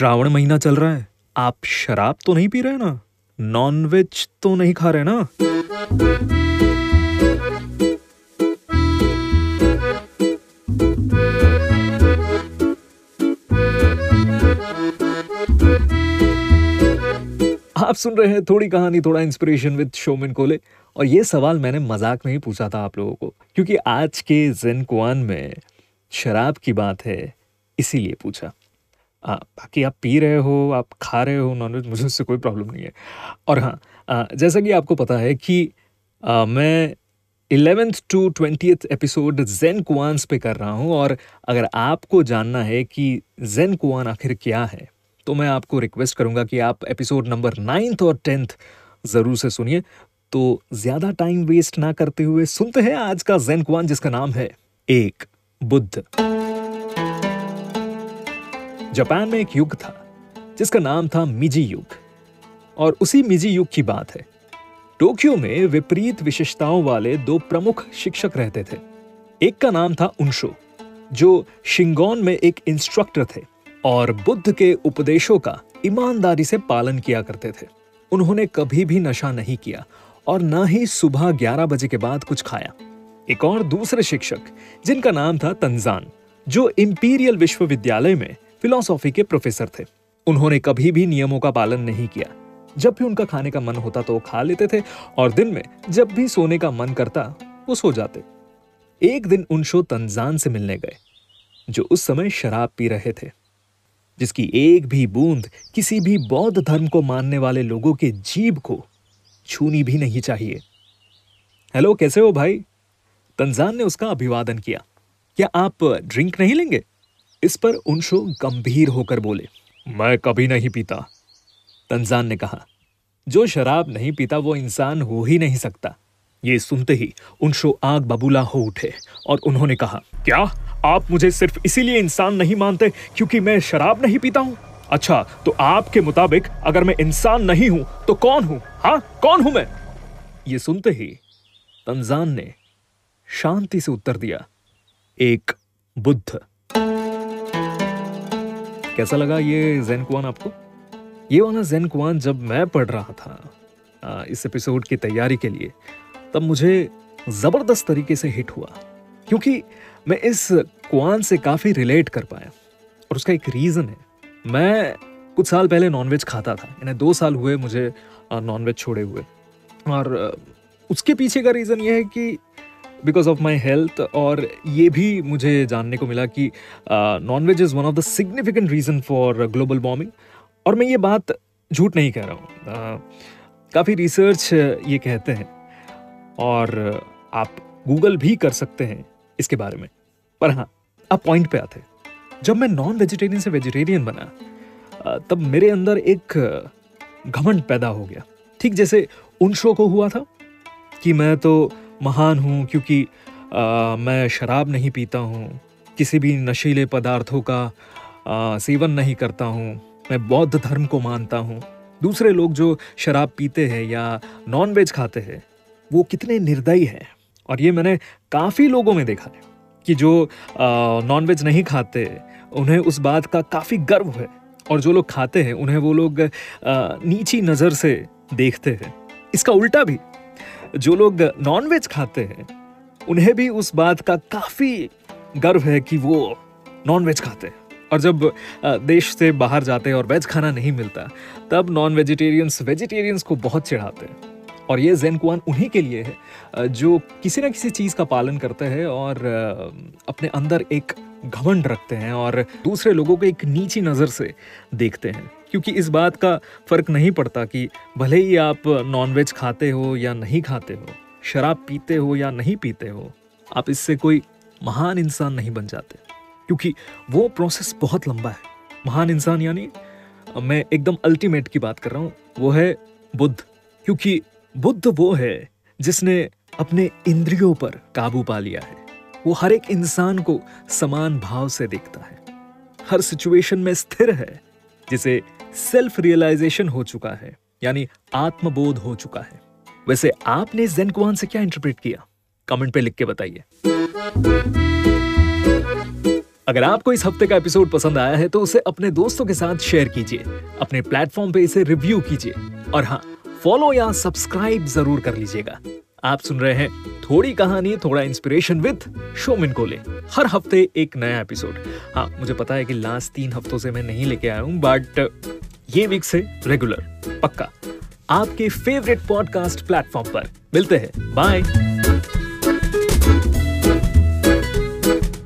श्रावण महीना चल रहा है। आप शराब तो नहीं पी रहे ना? नॉनवेज तो नहीं खा रहे ना? आप सुन रहे हैं थोड़ी कहानी, थोड़ा इंस्पिरेशन विद शोमिन कोले और ये सवाल मैंने मज़ाक में ही पूछा था आप लोगों को, क्योंकि आज के जेन कुआन में शराब की बात है, इसीलिए पूछा। बाकी आप पी रहे हो आप खा रहे हो नॉनवेज मुझे उससे कोई प्रॉब्लम नहीं है। और हाँ जैसा कि आपको पता है कि आ, मैं eleventh to twenty episode Jane कुआंस पे कर रहा हूँ और अगर आपको जानना है कि जेन कुआन आखिर क्या है तो मैं आपको रिक्वेस्ट करूँगा कि आप एपिसोड नंबर नाइन्थ और टेंथ ज़रूर से सुनिए। तो ज़्यादा टाइम वेस्ट ना करते हुए सुनते हैं आज का जेन कुआन जिसका नाम है एक बुद्ध। जापान में एक युग था, जिसका नाम था मिजी युग। और उसी मिजी युग की बात है। टोक्यो में विपरीत विशेषताओं वाले दो प्रमुख शिक्षक रहते थे। एक का नाम था उनशो, जो शिंगोन में एक इंस्ट्रक्टर थे और बुद्ध के उपदेशों का ईमानदारी से पालन किया करते थे। उन्होंने कभी भी नशा नहीं किया और न ही सुबह 11 बजे के बाद कुछ खाया। एक और दूसरे शिक्षक, जिनका नाम था तंजान, जो इंपीरियल विश्वविद्यालय में फिलोसॉफी के प्रोफेसर थे। उन्होंने कभी भी नियमों का पालन नहीं किया। जब भी उनका खाने का मन होता तो वो खा लेते थे और दिन में जब भी सोने का मन करता, वो सो जाते। एक दिन उनशो तंजान से मिलने गए, जो उस समय शराब पी रहे थे, जिसकी एक भी बूंद किसी भी बौद्ध धर्म को मानने वाले लोगों के जीव को छूनी भी नहीं चाहिए। हेलो, कैसे हो भाई? तंजान ने उसका अभिवादन किया। क्या आप ड्रिंक नहीं लेंगे? इस पर उनशो गंभीर होकर बोले, मैं कभी नहीं पीता। तंजान ने कहा, जो शराब नहीं पीता, वो इंसान हो ही नहीं सकता। ये सुनते ही उनशो आग बबूला हो उठे और उन्होंने कहा, क्या आप मुझे सिर्फ़ इसीलिए इंसान नहीं मानते क्योंकि मैं शराब नहीं पीता हूँ? अच्छा तो आपके मुताबिक अगर मैं इंसान नहीं हूँ तो कौन हूँ? हाँ कौन हूँ मैं? ये सुनते ही तंजान ने शांति से उत्तर दिया, एक बुद्ध। कैसा लगा ये जैन कुआन आपको? ये वाला जैन कुआन जब मैं पढ़ रहा था इस एपिसोड की तैयारी के लिए, तब मुझे ज़बरदस्त तरीके से हिट हुआ। क्योंकि मैं इस कुआन से काफ़ी रिलेट कर पाया, और उसका एक रीजन है। मैं कुछ साल पहले नॉनवेज खाता था, यानी दो साल हुए मुझे नॉनवेज छोड़े हुए। और उसके पीछे का रीज़न ये है कि बिकॉज़ ऑफ़ माई हेल्थ और ये भी मुझे जानने को मिला कि non veg is one of the significant reason for global warming और मैं ये बात झूठ नहीं कह रहा हूँ। काफ़ी रिसर्च ये कहते हैं। और आप गूगल भी कर सकते हैं इसके बारे में। पर हाँ आप पॉइंट पे आते जब मैं नॉन वेजिटेरियन से वेजिटेरियन बना तब मेरे अंदर एक, घमंड पैदा हो गया। ठीक जैसे उन शो को हुआ था कि मैं तो महान हूँ क्योंकि आ, मैं शराब नहीं पीता हूँ किसी भी नशीले पदार्थों का आ, सेवन नहीं करता हूँ। मैं बौद्ध धर्म को मानता हूँ। दूसरे लोग जो शराब पीते हैं या नॉन वेज खाते हैं वो कितने निर्दयी हैं। और ये मैंने काफ़ी लोगों में देखा है कि जो नॉन वेज नहीं खाते उन्हें उस बात का काफ़ी गर्व है। और जो लोग खाते हैं उन्हें वो लोग नीची नज़र से देखते हैं। इसका उल्टा भी जो लोग नॉनवेज खाते हैं, उन्हें भी उस बात का काफ़ी गर्व है कि वो नॉनवेज खाते हैं। और जब देश से बाहर जाते हैं और वेज खाना नहीं मिलता, तब नॉन वेजिटेरियंस वेजिटेरियंस को बहुत चिढ़ाते हैं। और ये जैन कुआन उन्हीं के लिए है जो किसी ना किसी चीज़ का पालन करते हैं और अपने अंदर एक घमंड रखते हैं और दूसरे लोगों को एक नीची नज़र से देखते हैं। क्योंकि इस बात का फ़र्क नहीं पड़ता कि भले ही आप नॉनवेज खाते हो या नहीं खाते हो, शराब पीते हो या नहीं पीते हो, आप इससे कोई महान इंसान नहीं बन जाते। क्योंकि वो प्रोसेस बहुत लंबा है। महान इंसान यानी मैं एकदम अल्टीमेट की बात कर रहा हूँ, वो है बुद्ध। क्योंकि बुद्ध वो है जिसने अपने इंद्रियों पर काबू पा लिया है। वो हर एक इंसान को समान भाव से देखता है। हर सिचुएशन में स्थिर है, जिसे सेल्फ रियलाइजेशन हो चुका है, यानी आत्मबोध हो चुका है। वैसे आपने जेन से क्या इंटरप्रेट किया? कमेंट पे लिख के बताइए। अगर आपको इस हफ़्ते का एपिसोड पसंद आया है तो उसे अपने दोस्तों के साथ शेयर कीजिए। अपने प्लेटफॉर्म पे इसे रिव्यू कीजिए। और हाँ फॉलो या सब्सक्राइब ज़रूर कर लीजिएगा। आप सुन रहे हैं थोड़ी कहानी, थोड़ा इंस्पिरेशन विद शोमिन कोले हर हफ़्ते एक नया एपिसोड हाँ मुझे पता है कि लास्ट तीन हफ्तों से मैं नहीं लेके आया हूँ बट ये वीक से रेगुलर पक्का। आपके फेवरेट पॉडकास्ट प्लेटफॉर्म पर। मिलते हैं। बाय